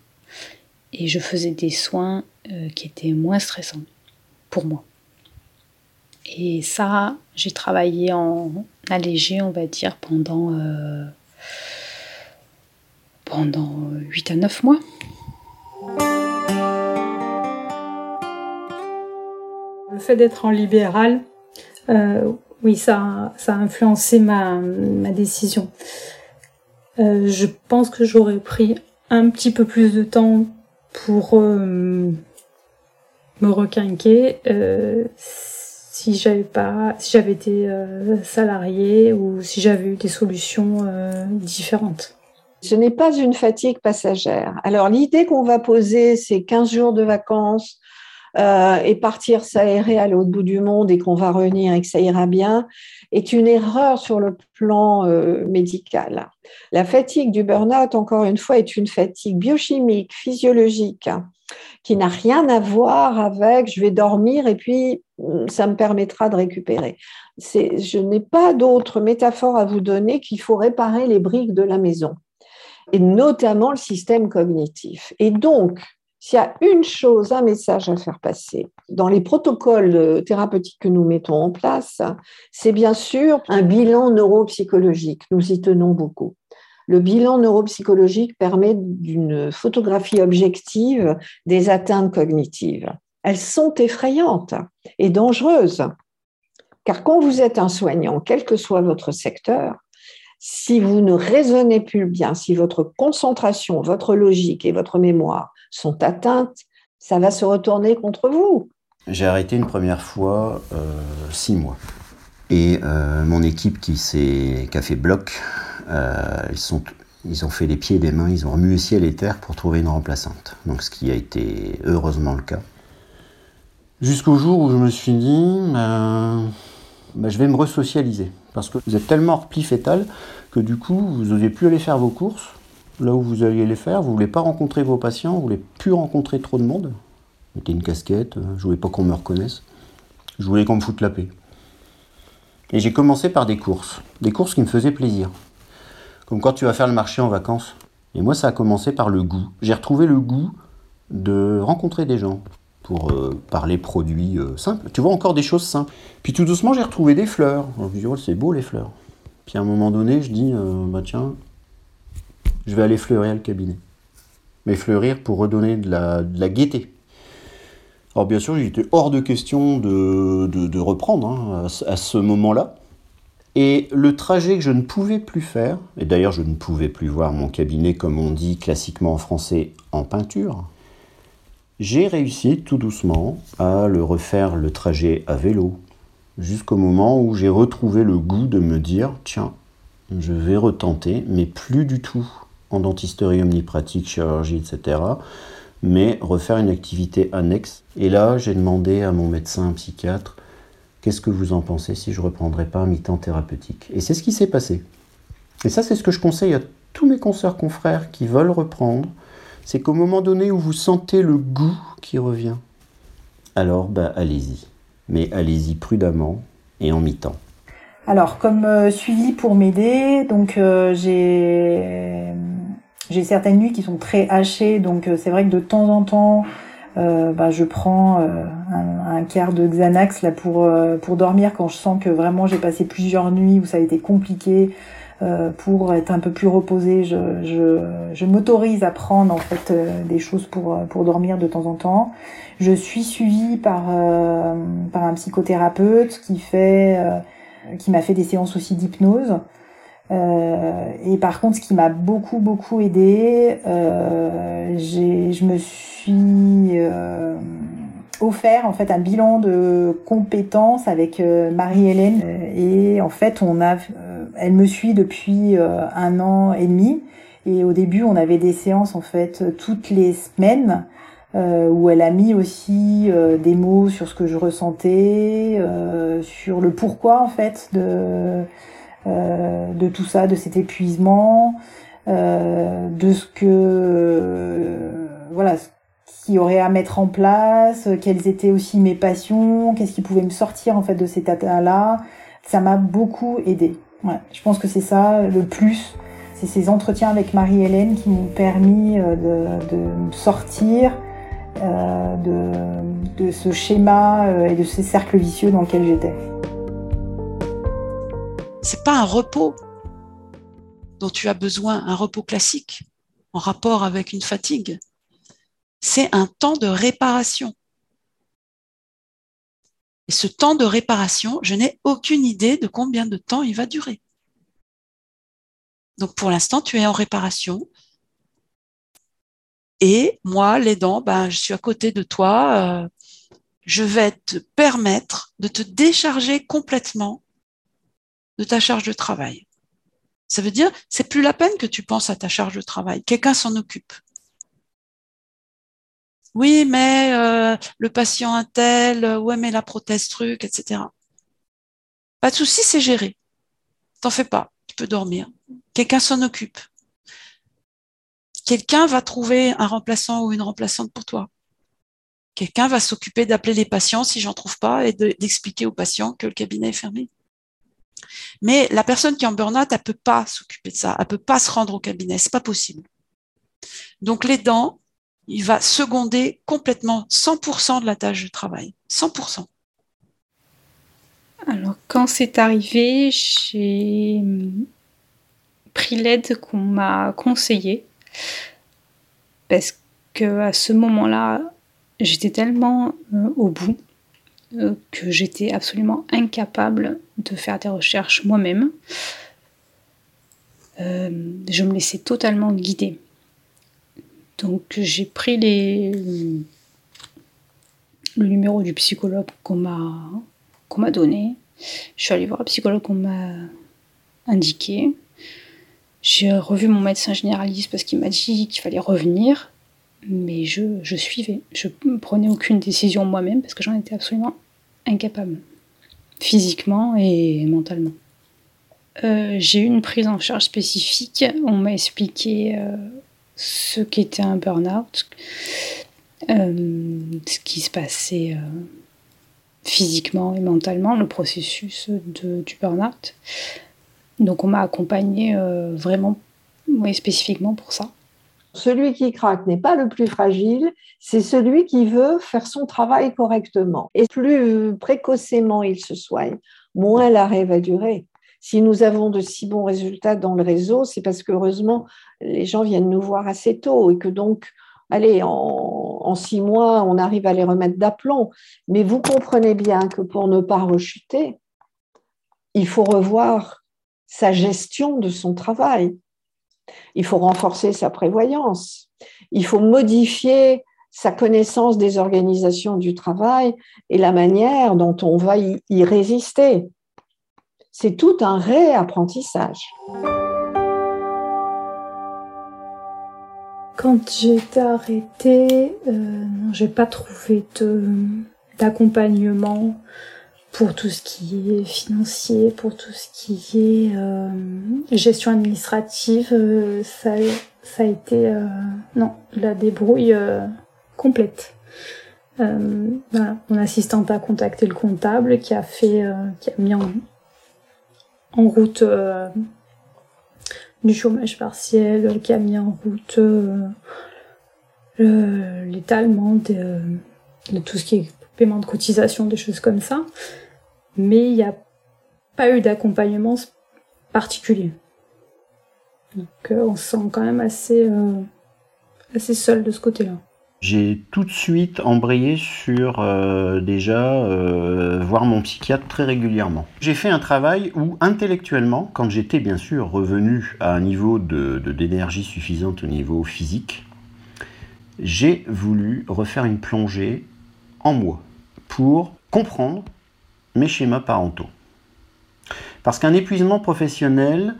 et je faisais des soins euh, qui étaient moins stressants pour moi. Et ça, j'ai travaillé en allégé, on va dire, pendant, euh, pendant 8 à 9 mois. Le fait d'être en libéral, euh, oui, ça, a influencé ma, décision. Euh, je pense que j'aurais pris un petit peu plus de temps pour euh, me requinquer si j'avais pas, si j'avais été salarié ou si j'avais eu des solutions différentes. Ce n'est pas une fatigue passagère. Alors l'idée qu'on va poser, c'est 15 jours de vacances euh, et partir s'aérer à l'autre bout du monde et qu'on va revenir et que ça ira bien, est une erreur sur le plan euh, médical. La fatigue du burn-out, encore une fois, est une fatigue biochimique, physiologique, qui n'a rien à voir avec je vais dormir et puis mm, ça me permettra de récupérer. Je n'ai pas d'autre métaphore à vous donner qu'il faut réparer les briques de la maison, et notamment le système cognitif. Et donc, s'il y a une chose, un message à faire passer dans les protocoles thérapeutiques que nous mettons en place, c'est bien sûr un bilan neuropsychologique. Nous y tenons beaucoup. Le bilan neuropsychologique permet d'une photographie objective des atteintes cognitives. Elles sont effrayantes et dangereuses. Car quand vous êtes un soignant, quel que soit votre secteur, si vous ne raisonnez plus bien, si votre concentration, votre logique et votre mémoire sont atteintes, ça va se retourner contre vous. J'ai arrêté une première fois euh, six mois. Et euh, mon équipe qui, qui a fait bloc, euh, ils, sont, ils ont fait les pieds et les mains, ils ont remué ciel et terre pour trouver une remplaçante. Donc ce qui a été heureusement le cas. Jusqu'au jour où je me suis dit, ben, ben, je vais me resocialiser. Parce que vous êtes tellement en repli fétal que du coup, vous n'osez plus aller faire vos courses là où vous alliez les faire. Vous voulez pas rencontrer vos patients, vous voulez plus rencontrer trop de monde. Mettez une casquette, je voulais pas qu'on me reconnaisse. Je voulais qu'on me foute la paix. Et j'ai commencé par des courses, des courses qui me faisaient plaisir. Comme quand tu vas faire le marché en vacances. Et moi, ça a commencé par le goût. J'ai retrouvé le goût de rencontrer des gens pour euh, parler produits euh, simples. Tu vois, encore des choses simples. Puis tout doucement, j'ai retrouvé des fleurs. Je me dis, oh, c'est beau les fleurs. Puis à un moment donné, je dis, euh, bah tiens, je vais aller fleurir le cabinet. Mais fleurir pour redonner de la, gaieté. Alors bien sûr, il était hors de question de, reprendre hein, à ce moment-là. Et le trajet que je ne pouvais plus faire, et d'ailleurs je ne pouvais plus voir mon cabinet comme on dit classiquement en français en peinture, j'ai réussi tout doucement à le refaire le trajet à vélo, jusqu'au moment où j'ai retrouvé le goût de me dire, tiens, je vais retenter, mais plus du tout en dentisterie omnipratique, chirurgie, etc., mais refaire une activité annexe. Et là, j'ai demandé à mon médecin psychiatre, qu'est-ce que vous en pensez si je ne reprendrais pas un mi-temps thérapeutique? Et c'est ce qui s'est passé. Et ça, c'est ce que je conseille à tous mes consoeurs confrères qui veulent reprendre, c'est qu'au moment donné où vous sentez le goût qui revient, alors bah, allez-y. Mais allez-y prudemment et en mi-temps. Alors, comme euh, suivi pour m'aider, donc euh, j'ai j'ai certaines nuits qui sont très hachées, donc euh, c'est vrai que de temps en temps, euh, bah, je prends euh, un, un, quart de Xanax là pour euh, pour dormir quand je sens que vraiment j'ai passé plusieurs nuits où ça a été compliqué. Pour être un peu plus reposée, je, je, je m'autorise à prendre en fait des choses pour pour dormir de temps en temps. Je suis suivie par par un psychothérapeute qui fait qui m'a fait des séances aussi d'hypnose. Euh, et par contre, ce qui m'a beaucoup beaucoup aidé, euh, je me suis euh, offert en fait un bilan de compétences avec euh, Marie-Hélène. Et en fait on a, euh, elle me suit depuis un an et demi. Et au début on avait des séances en fait toutes les semaines où elle a mis aussi des mots sur ce que je ressentais, sur le pourquoi en fait de euh, de tout ça, de cet épuisement, euh, de ce que euh, voilà, qu'il y aurait à mettre en place, quelles étaient aussi mes passions, qu'est-ce qui pouvait me sortir en fait de cet état-là. Ça m'a beaucoup aidé. Ouais, je pense que c'est ça le plus. C'est ces entretiens avec Marie-Hélène qui m'ont permis de, de sortir euh, de, de, ce schéma et de ces cercles vicieux dans lesquels j'étais c'est pas un repos dont tu as besoin, un repos classique en rapport avec une fatigue. C'est un temps de réparation. Et ce temps de réparation, je n'ai aucune idée de combien de temps il va durer. Donc pour l'instant, tu es en réparation. Et moi, l'aidant, ben, je suis à côté de toi. Euh, je vais te permettre de te décharger complètement de ta charge de travail. Ça veut dire, c'est plus la peine que tu penses à ta charge de travail. Quelqu'un s'en occupe. Oui, mais euh, le patient un tel, euh, ouais, mais la prothèse truc, etc. Pas de souci, c'est géré. T'en fais pas, tu peux dormir. Quelqu'un s'en occupe. Quelqu'un va trouver un remplaçant ou une remplaçante pour toi. Quelqu'un va s'occuper d'appeler les patients si j'en trouve pas et d'expliquer aux patients que le cabinet est fermé. Mais la personne qui est en burn-out, elle peut pas s'occuper de ça, elle peut pas se rendre au cabinet, c'est pas possible. Donc l'aidant, il va seconder complètement 100% de la tâche de travail, 100%. Alors quand c'est arrivé, j'ai pris l'aide qu'on m'a conseillée parce que à ce moment-là, j'étais tellement euh, au bout euh, que j'étais absolument incapable de faire des recherches moi-même. Euh, je me laissais totalement guider. Donc j'ai pris le numéro du psychologue qu'on m'a qu'on m'a donné. Je suis allée voir le psychologue qu'on m'a indiqué. J'ai revu mon médecin généraliste parce qu'il m'a dit qu'il fallait revenir, mais je, je suivais. Je ne prenais aucune décision moi-même parce que j'en étais absolument incapable, physiquement et mentalement. Euh, j'ai eu une prise en charge spécifique. On m'a expliqué euh, ce qu'était un burn-out, euh, ce qui se passait physiquement et mentalement, le processus de, du burn-out. Donc on m'a accompagné euh, vraiment oui, spécifiquement pour ça. Celui qui craque n'est pas le plus fragile, c'est celui qui veut faire son travail correctement. Et plus précocement il se soigne, moins l'arrêt va durer. Si nous avons de si bons résultats dans le réseau, c'est parce qu'heureusement, les gens viennent nous voir assez tôt et que donc, allez, en, en six mois, on arrive à les remettre d'aplomb. Mais vous comprenez bien que pour ne pas rechuter, il faut revoir sa gestion de son travail. Il faut renforcer sa prévoyance. Il faut modifier sa connaissance des organisations du travail et la manière dont on va y, résister. C'est tout un réapprentissage. Quand j'ai été arrêtée, euh, j'ai pas trouvé d'accompagnement pour tout ce qui est financier, pour tout ce qui est euh, gestion administrative, euh, ça, a été euh, la débrouille complète. mon assistante a contacté le comptable qui a fait, qui a mis en, en route du chômage partiel, qui a mis en route l'étalement de, tout ce qui est paiement de cotisation, des choses comme ça mais il n'y a pas eu d'accompagnement particulier. Donc euh, on se sent quand même euh, assez seul de ce côté-là. J'ai tout de suite embrayé sur euh, déjà voir mon psychiatre très régulièrement. J'ai fait un travail où intellectuellement, quand j'étais bien sûr revenu à un niveau de, d'énergie suffisante au niveau physique, j'ai voulu refaire une plongée en moi pour comprendre mes schémas parentaux. Parce qu'un épuisement professionnel,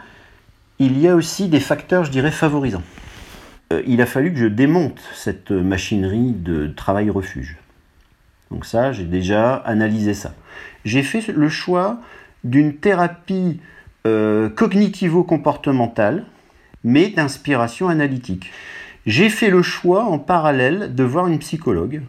il y a aussi des facteurs, je dirais, favorisants. Euh, il a fallu que je démonte cette machinerie de travail-refuge. Donc ça, j'ai déjà analysé ça. J'ai fait le choix d'une thérapie euh, cognitivo-comportementale, mais d'inspiration analytique. J'ai fait le choix en parallèle de voir une psychologue.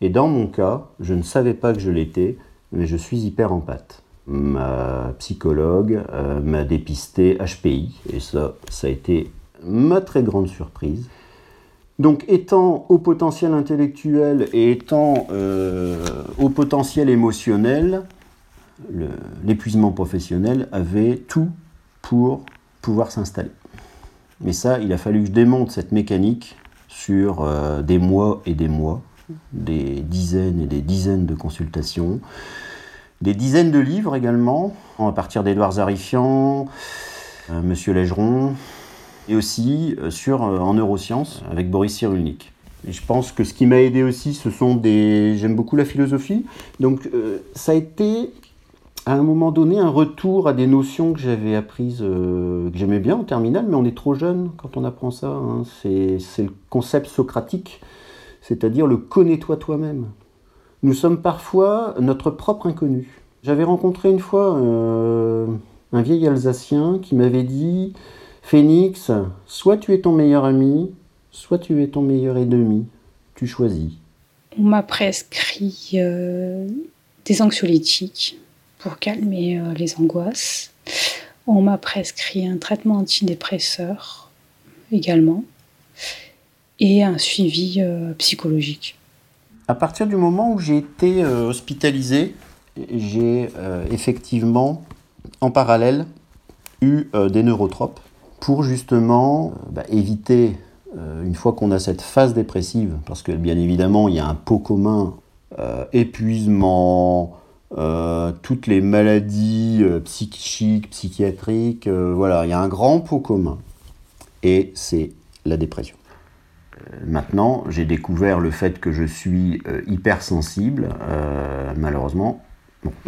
Et dans mon cas, je ne savais pas que je l'étais, mais je suis hyper en pâte. Ma psychologue euh, m'a dépisté HPI, et ça, ça a été ma très grande surprise. Donc étant au potentiel intellectuel et étant euh, au potentiel émotionnel, l'épuisement professionnel avait tout pour pouvoir s'installer. Mais ça, il a fallu que je démonte cette mécanique sur euh, des mois et des mois des dizaines et des dizaines de consultations, des dizaines de livres également, à partir d'Édouard Zarifian, euh, Monsieur Légeron, et aussi euh, sur, euh, en neurosciences avec Boris Cyrulnik. Je pense que ce qui m'a aidé aussi, ce sont des... J'aime beaucoup la philosophie. Donc ça a été à un moment donné un retour à des notions que j'avais apprises, que j'aimais bien en terminale, mais on est trop jeune quand on apprend ça. Hein. C'est le concept socratique, c'est-à-dire le connais-toi toi-même. Nous sommes parfois notre propre inconnu. J'avais rencontré une fois un vieil Alsacien qui m'avait dit Phénix, soit tu es ton meilleur ami, soit tu es ton meilleur ennemi. Tu choisis. On m'a prescrit euh, des anxiolytiques pour calmer euh, les angoisses. On m'a prescrit un traitement antidépresseur également et un suivi euh, psychologique. À partir du moment où j'ai été hospitalisé, j'ai effectivement en parallèle eu des neurotropes pour justement euh, bah, éviter, euh, une fois qu'on a cette phase dépressive, parce que bien évidemment il y a un pot commun, euh, épuisement, toutes les maladies psychiques, psychiatriques, voilà, il y a un grand pot commun. Et c'est la dépression. Maintenant, j'ai découvert le fait que je suis hypersensible, malheureusement,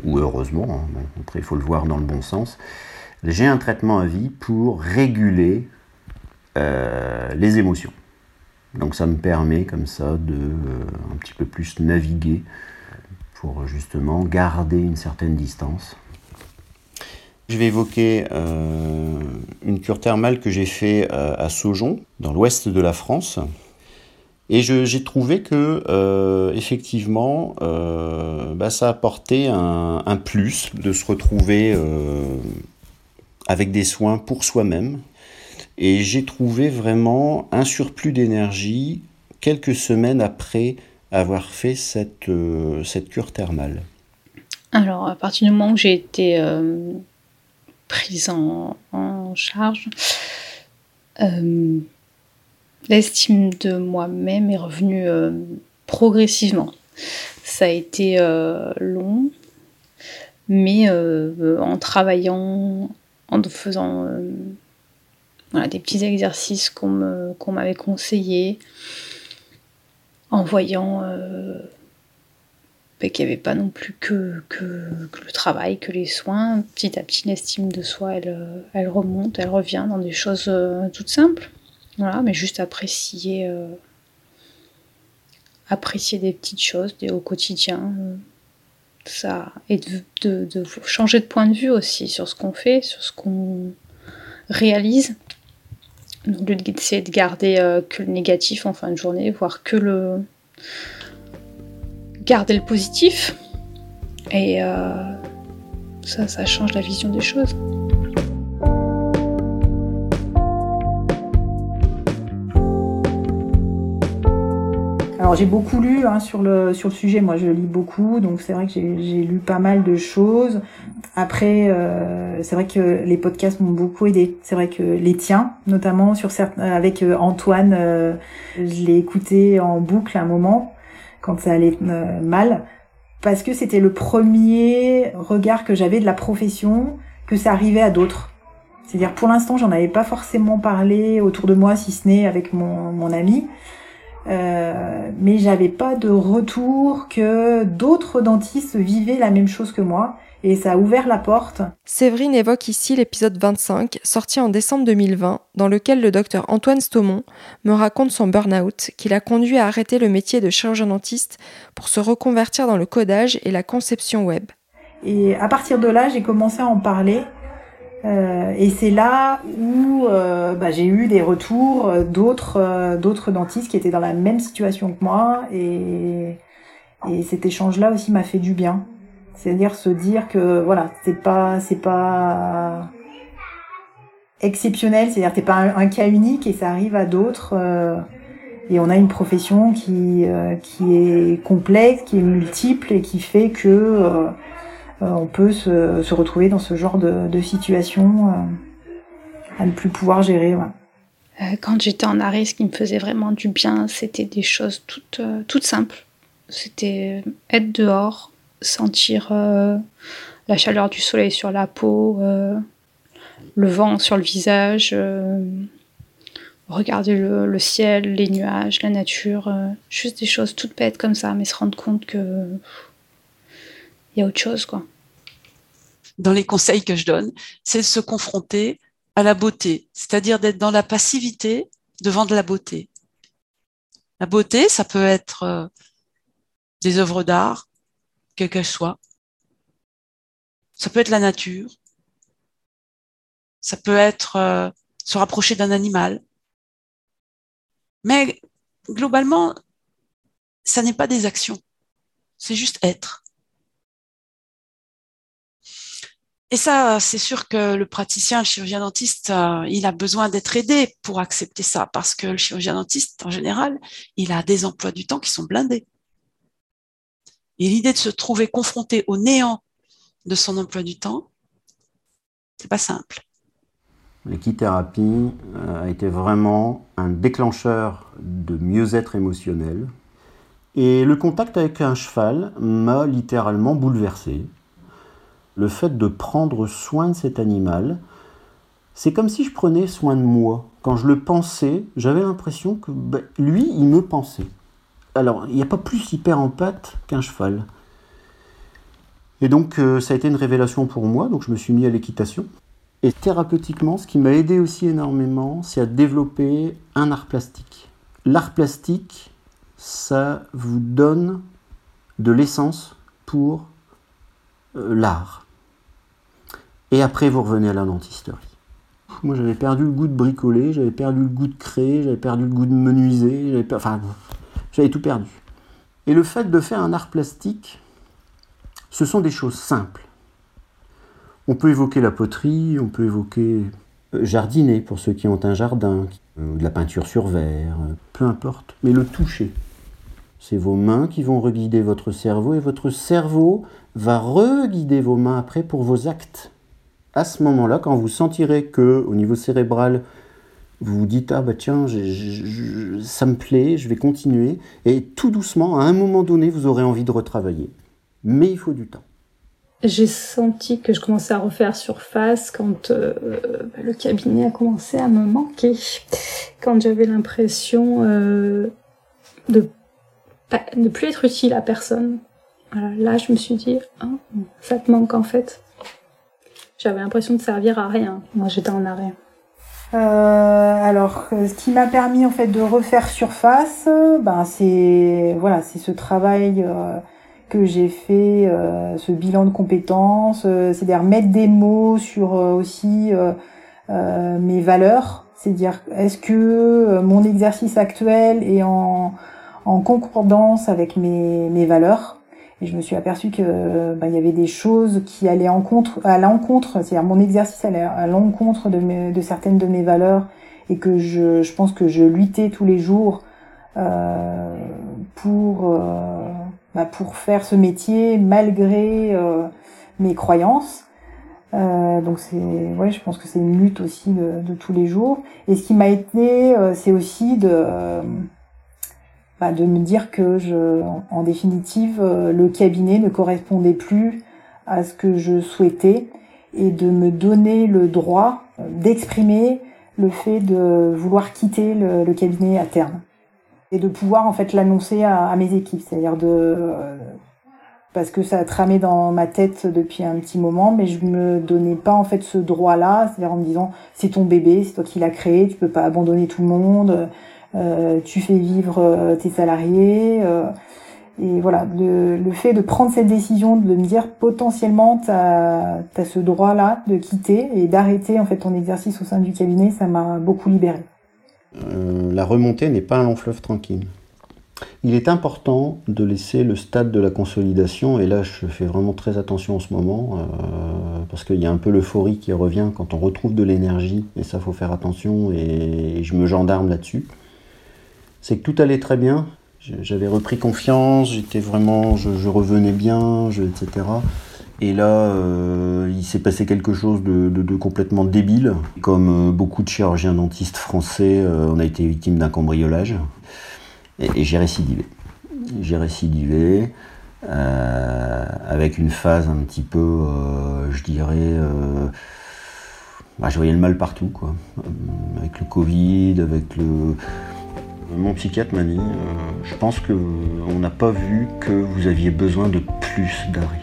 ou heureusement, hein, après il faut le voir dans le bon sens j'ai un traitement à vie pour réguler euh, les émotions. Donc ça me permet comme ça de euh, un petit peu plus naviguer pour justement garder une certaine distance. Je vais évoquer euh, une cure thermale que j'ai fait à Saujon, dans l'ouest de la France. Et j'ai trouvé que, effectivement, bah, ça apportait un, un, plus de se retrouver avec des soins pour soi-même. Et j'ai trouvé vraiment un surplus d'énergie quelques semaines après avoir fait cette, euh, cette cure thermale. Alors, à partir du moment où j'ai été euh, prise en, charge, euh, l'estime de moi-même est revenue progressivement. Ça a été long, mais en travaillant en faisant euh, des petits exercices qu'on m'avait conseillés, en voyant euh, ben, qu'il n'y avait pas non plus que, que, le travail, que les soins. Petit à petit, l'estime de soi, elle, elle, remonte, elle revient dans des choses euh, toutes simples. Voilà, mais juste apprécier, apprécier des petites choses au quotidien ça et de, changer de point de vue aussi sur ce qu'on fait, sur ce qu'on réalise. Donc d'essayer de garder euh, que le négatif en fin de journée, voire que le garder le positif. Et euh, ça, ça change la vision des choses. J'ai beaucoup lu hein, sur le sujet. Moi, je lis beaucoup, donc c'est vrai que j'ai lu pas mal de choses. Après, euh, c'est vrai que les podcasts m'ont beaucoup aidé. C'est vrai que les tiens, notamment certains, avec euh, Antoine, euh, je l'ai écouté en boucle à un moment quand ça allait mal, parce que c'était le premier regard que j'avais de la profession, que ça arrivait à d'autres. C'est-à-dire pour l'instant, j'en avais pas forcément parlé autour de moi, si ce n'est avec mon ami. Euh, mais j'avais pas de retour que d'autres dentistes vivaient la même chose que moi et ça a ouvert la porte. Séverine évoque ici l'épisode 25, sorti en décembre 2020, dans lequel le docteur Antoine Stomont me raconte son burn-out qui l'a conduit à arrêter le métier de chirurgien dentiste pour se reconvertir dans le codage et la conception web. Et à partir de là, j'ai commencé à en parler euh, et c'est là où euh, bah, j'ai eu des retours euh, d'autres d'autres dentistes qui étaient dans la même situation que moi. Et, et cet échange là aussi m'a fait du bien. C'est-à-dire se dire que voilà c'est pas c'est pas exceptionnel c'est-à-dire c'est pas un, cas unique et ça arrive à d'autres et on a une profession qui qui est complexe qui est multiple et qui fait que on peut se, retrouver dans ce genre de, situation euh, à ne plus pouvoir gérer. Euh, quand j'étais en arrêt, ce qui me faisait vraiment du bien, c'était des choses toutes, toutes simples. C'était être dehors, sentir euh, la chaleur du soleil sur la peau, euh, le vent sur le visage, euh, regarder le, ciel, les nuages, la nature, juste des choses toutes bêtes comme ça, mais se rendre compte que il y a autre chose. Dans les conseils que je donne, c'est de se confronter à la beauté, c'est-à-dire d'être dans la passivité devant de la beauté. La beauté, ça peut être euh, des œuvres d'art, quelles qu'elles soient. Ça peut être la nature. Ça peut être euh, se rapprocher d'un animal. Mais globalement, ça n'est pas des actions. C'est juste être. Et ça, c'est sûr que le praticien, le chirurgien dentiste, euh, il a besoin d'être aidé pour accepter ça, parce que le chirurgien dentiste, en général, il a des emplois du temps qui sont blindés. Et l'idée de se trouver confronté au néant de son emploi du temps, c'est pas simple. L'équithérapie euh, a été vraiment un déclencheur de mieux-être émotionnel. Et le contact avec un cheval m'a littéralement bouleversé le fait de prendre soin de cet animal, c'est comme si je prenais soin de moi. Quand je le pensais, j'avais l'impression que ben, lui, il me pensait. Alors, il n'y a pas plus hyper en qu'un cheval. Et donc, euh, ça a été une révélation pour moi, donc je me suis mis à l'équitation. Et thérapeutiquement, ce qui m'a aidé aussi énormément, c'est à développer un art plastique. L'art plastique, ça vous donne de l'essence pour euh, l'art. Et après, vous revenez à la dentisterie. Moi, j'avais perdu le goût de bricoler, j'avais perdu le goût de créer, j'avais perdu le goût de menuiser, j'avais enfin, j'avais tout perdu. Et le fait de faire un art plastique, ce sont des choses simples. On peut évoquer la poterie, on peut évoquer euh, jardiner pour ceux qui ont un jardin, euh, de la peinture sur verre, peu importe. Mais le toucher, c'est vos mains qui vont reguider votre cerveau et votre cerveau va reguider vos mains après pour vos actes. À ce moment-là, quand vous sentirez que au niveau cérébral, vous vous dites ah bah tiens, ça me plaît, je vais continuer, et tout doucement, à un moment donné, vous aurez envie de retravailler. Mais il faut du temps. J'ai senti que je commençais à refaire surface quand euh, bah, le cabinet a commencé à me manquer, quand j'avais l'impression euh, de ne plus être utile à personne. là, je me suis dit, ah, ça te manque en fait. J'avais l'impression de servir à rien. Moi, j'étais en arrêt. Euh, alors, euh, ce qui m'a permis en fait de refaire surface, ben c'est voilà, c'est ce travail euh, que j'ai fait, ce bilan de compétences, c'est-à-dire mettre des mots sur aussi mes valeurs, c'est-à-dire est-ce que mon exercice actuel est en concordance avec mes valeurs? Et je me suis aperçue que bah, il y avait des choses qui allaient en contre, à l'encontre, c'est-à-dire mon exercice allait à l'encontre de, de certaines de mes valeurs et que je, je pense que je luttais tous les jours euh, pour euh, bah, pour faire ce métier malgré euh, mes croyances. Euh, donc c'est ouais, je pense que c'est une lutte aussi de, de, tous les jours. Et ce qui m'a été, euh, c'est aussi de bah, de me dire que je, en définitive, euh, le cabinet ne correspondait plus à ce que je souhaitais et de me donner le droit euh, d'exprimer le fait de vouloir quitter le, cabinet à terme. Et de pouvoir en fait l'annoncer à, mes équipes, euh, parce que ça a tramé dans ma tête depuis un petit moment, mais je me donnais pas en fait ce droit-là, c'est-à-dire en me disant c'est ton bébé, c'est toi qui l'as créé, tu peux pas abandonner tout le monde, tu fais vivre euh, tes salariés. Euh, et voilà, le, fait de prendre cette décision, de me dire potentiellement tu as, ce droit-là de quitter et d'arrêter en fait ton exercice au sein du cabinet, ça m'a beaucoup libéré. la remontée n'est pas un long fleuve tranquille. Il est important de laisser le stade de la consolidation, et là je fais vraiment très attention en ce moment, euh, parce qu'il y a un peu l'euphorie qui revient quand on retrouve de l'énergie, et ça faut faire attention, et je me gendarme là-dessus c'est que tout allait très bien. J'avais repris confiance, j'étais vraiment, je, revenais bien, etc. Et là, euh, il s'est passé quelque chose de, complètement débile. Comme euh, beaucoup de chirurgiens dentistes français, euh, on a été victime d'un cambriolage. Et, j'ai récidivé. j'ai récidivé. Avec une phase un petit peu, je dirais, bah, je voyais le mal partout, quoi. avec le Covid, avec le. Mon psychiatre m'a dit, je pense que on n'a pas vu que vous aviez besoin de plus d'arrêt.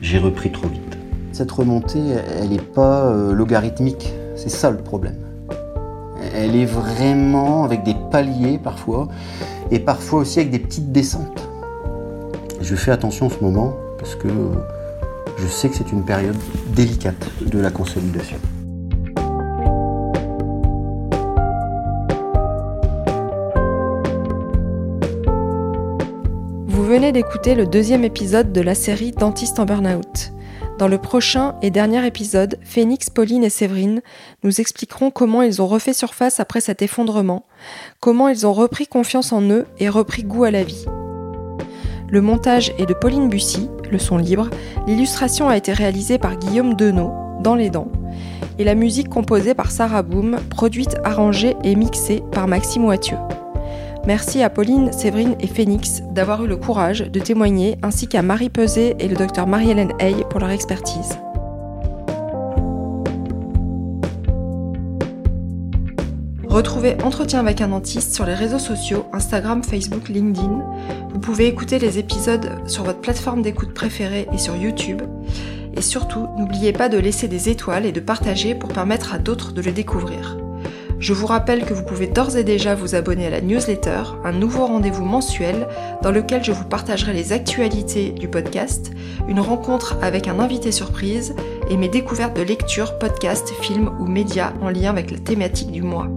J'ai repris trop vite. Cette remontée, elle n'est pas logarithmique, c'est ça le problème. Elle est vraiment avec des paliers parfois, et parfois aussi avec des petites descentes. Je fais attention en ce moment parce que je sais que c'est une période délicate de la consolidation. Venez d'écouter le deuxième épisode de la série Dentiste en Burnout. Dans le prochain et dernier épisode, Phoenix, Pauline et Séverine nous expliqueront comment ils ont refait surface après cet effondrement, comment ils ont repris confiance en eux et repris goût à la vie. Le montage est de Pauline Bussy, le son libre, l'illustration a été réalisée par Guillaume Denot, dans les dents, et la musique composée par Sarah Boom, produite, arrangée et mixée par Maxime Wathieu. Merci à Pauline, Séverine et Phoenix d'avoir eu le courage de témoigner, ainsi qu'à Marie Peset et le docteur Marie-Hélène Hay pour leur expertise. Retrouvez Entretien avec un dentiste sur les réseaux sociaux, Instagram, Facebook, LinkedIn. Vous pouvez écouter les épisodes sur votre plateforme d'écoute préférée et sur YouTube. Et surtout, n'oubliez pas de laisser des étoiles et de partager pour permettre à d'autres de le découvrir. Je vous rappelle que vous pouvez d'ores et déjà vous abonner à la newsletter, un nouveau rendez-vous mensuel dans lequel je vous partagerai les actualités du podcast, une rencontre avec un invité surprise et mes découvertes de lecture, podcasts, films ou médias en lien avec la thématique du mois.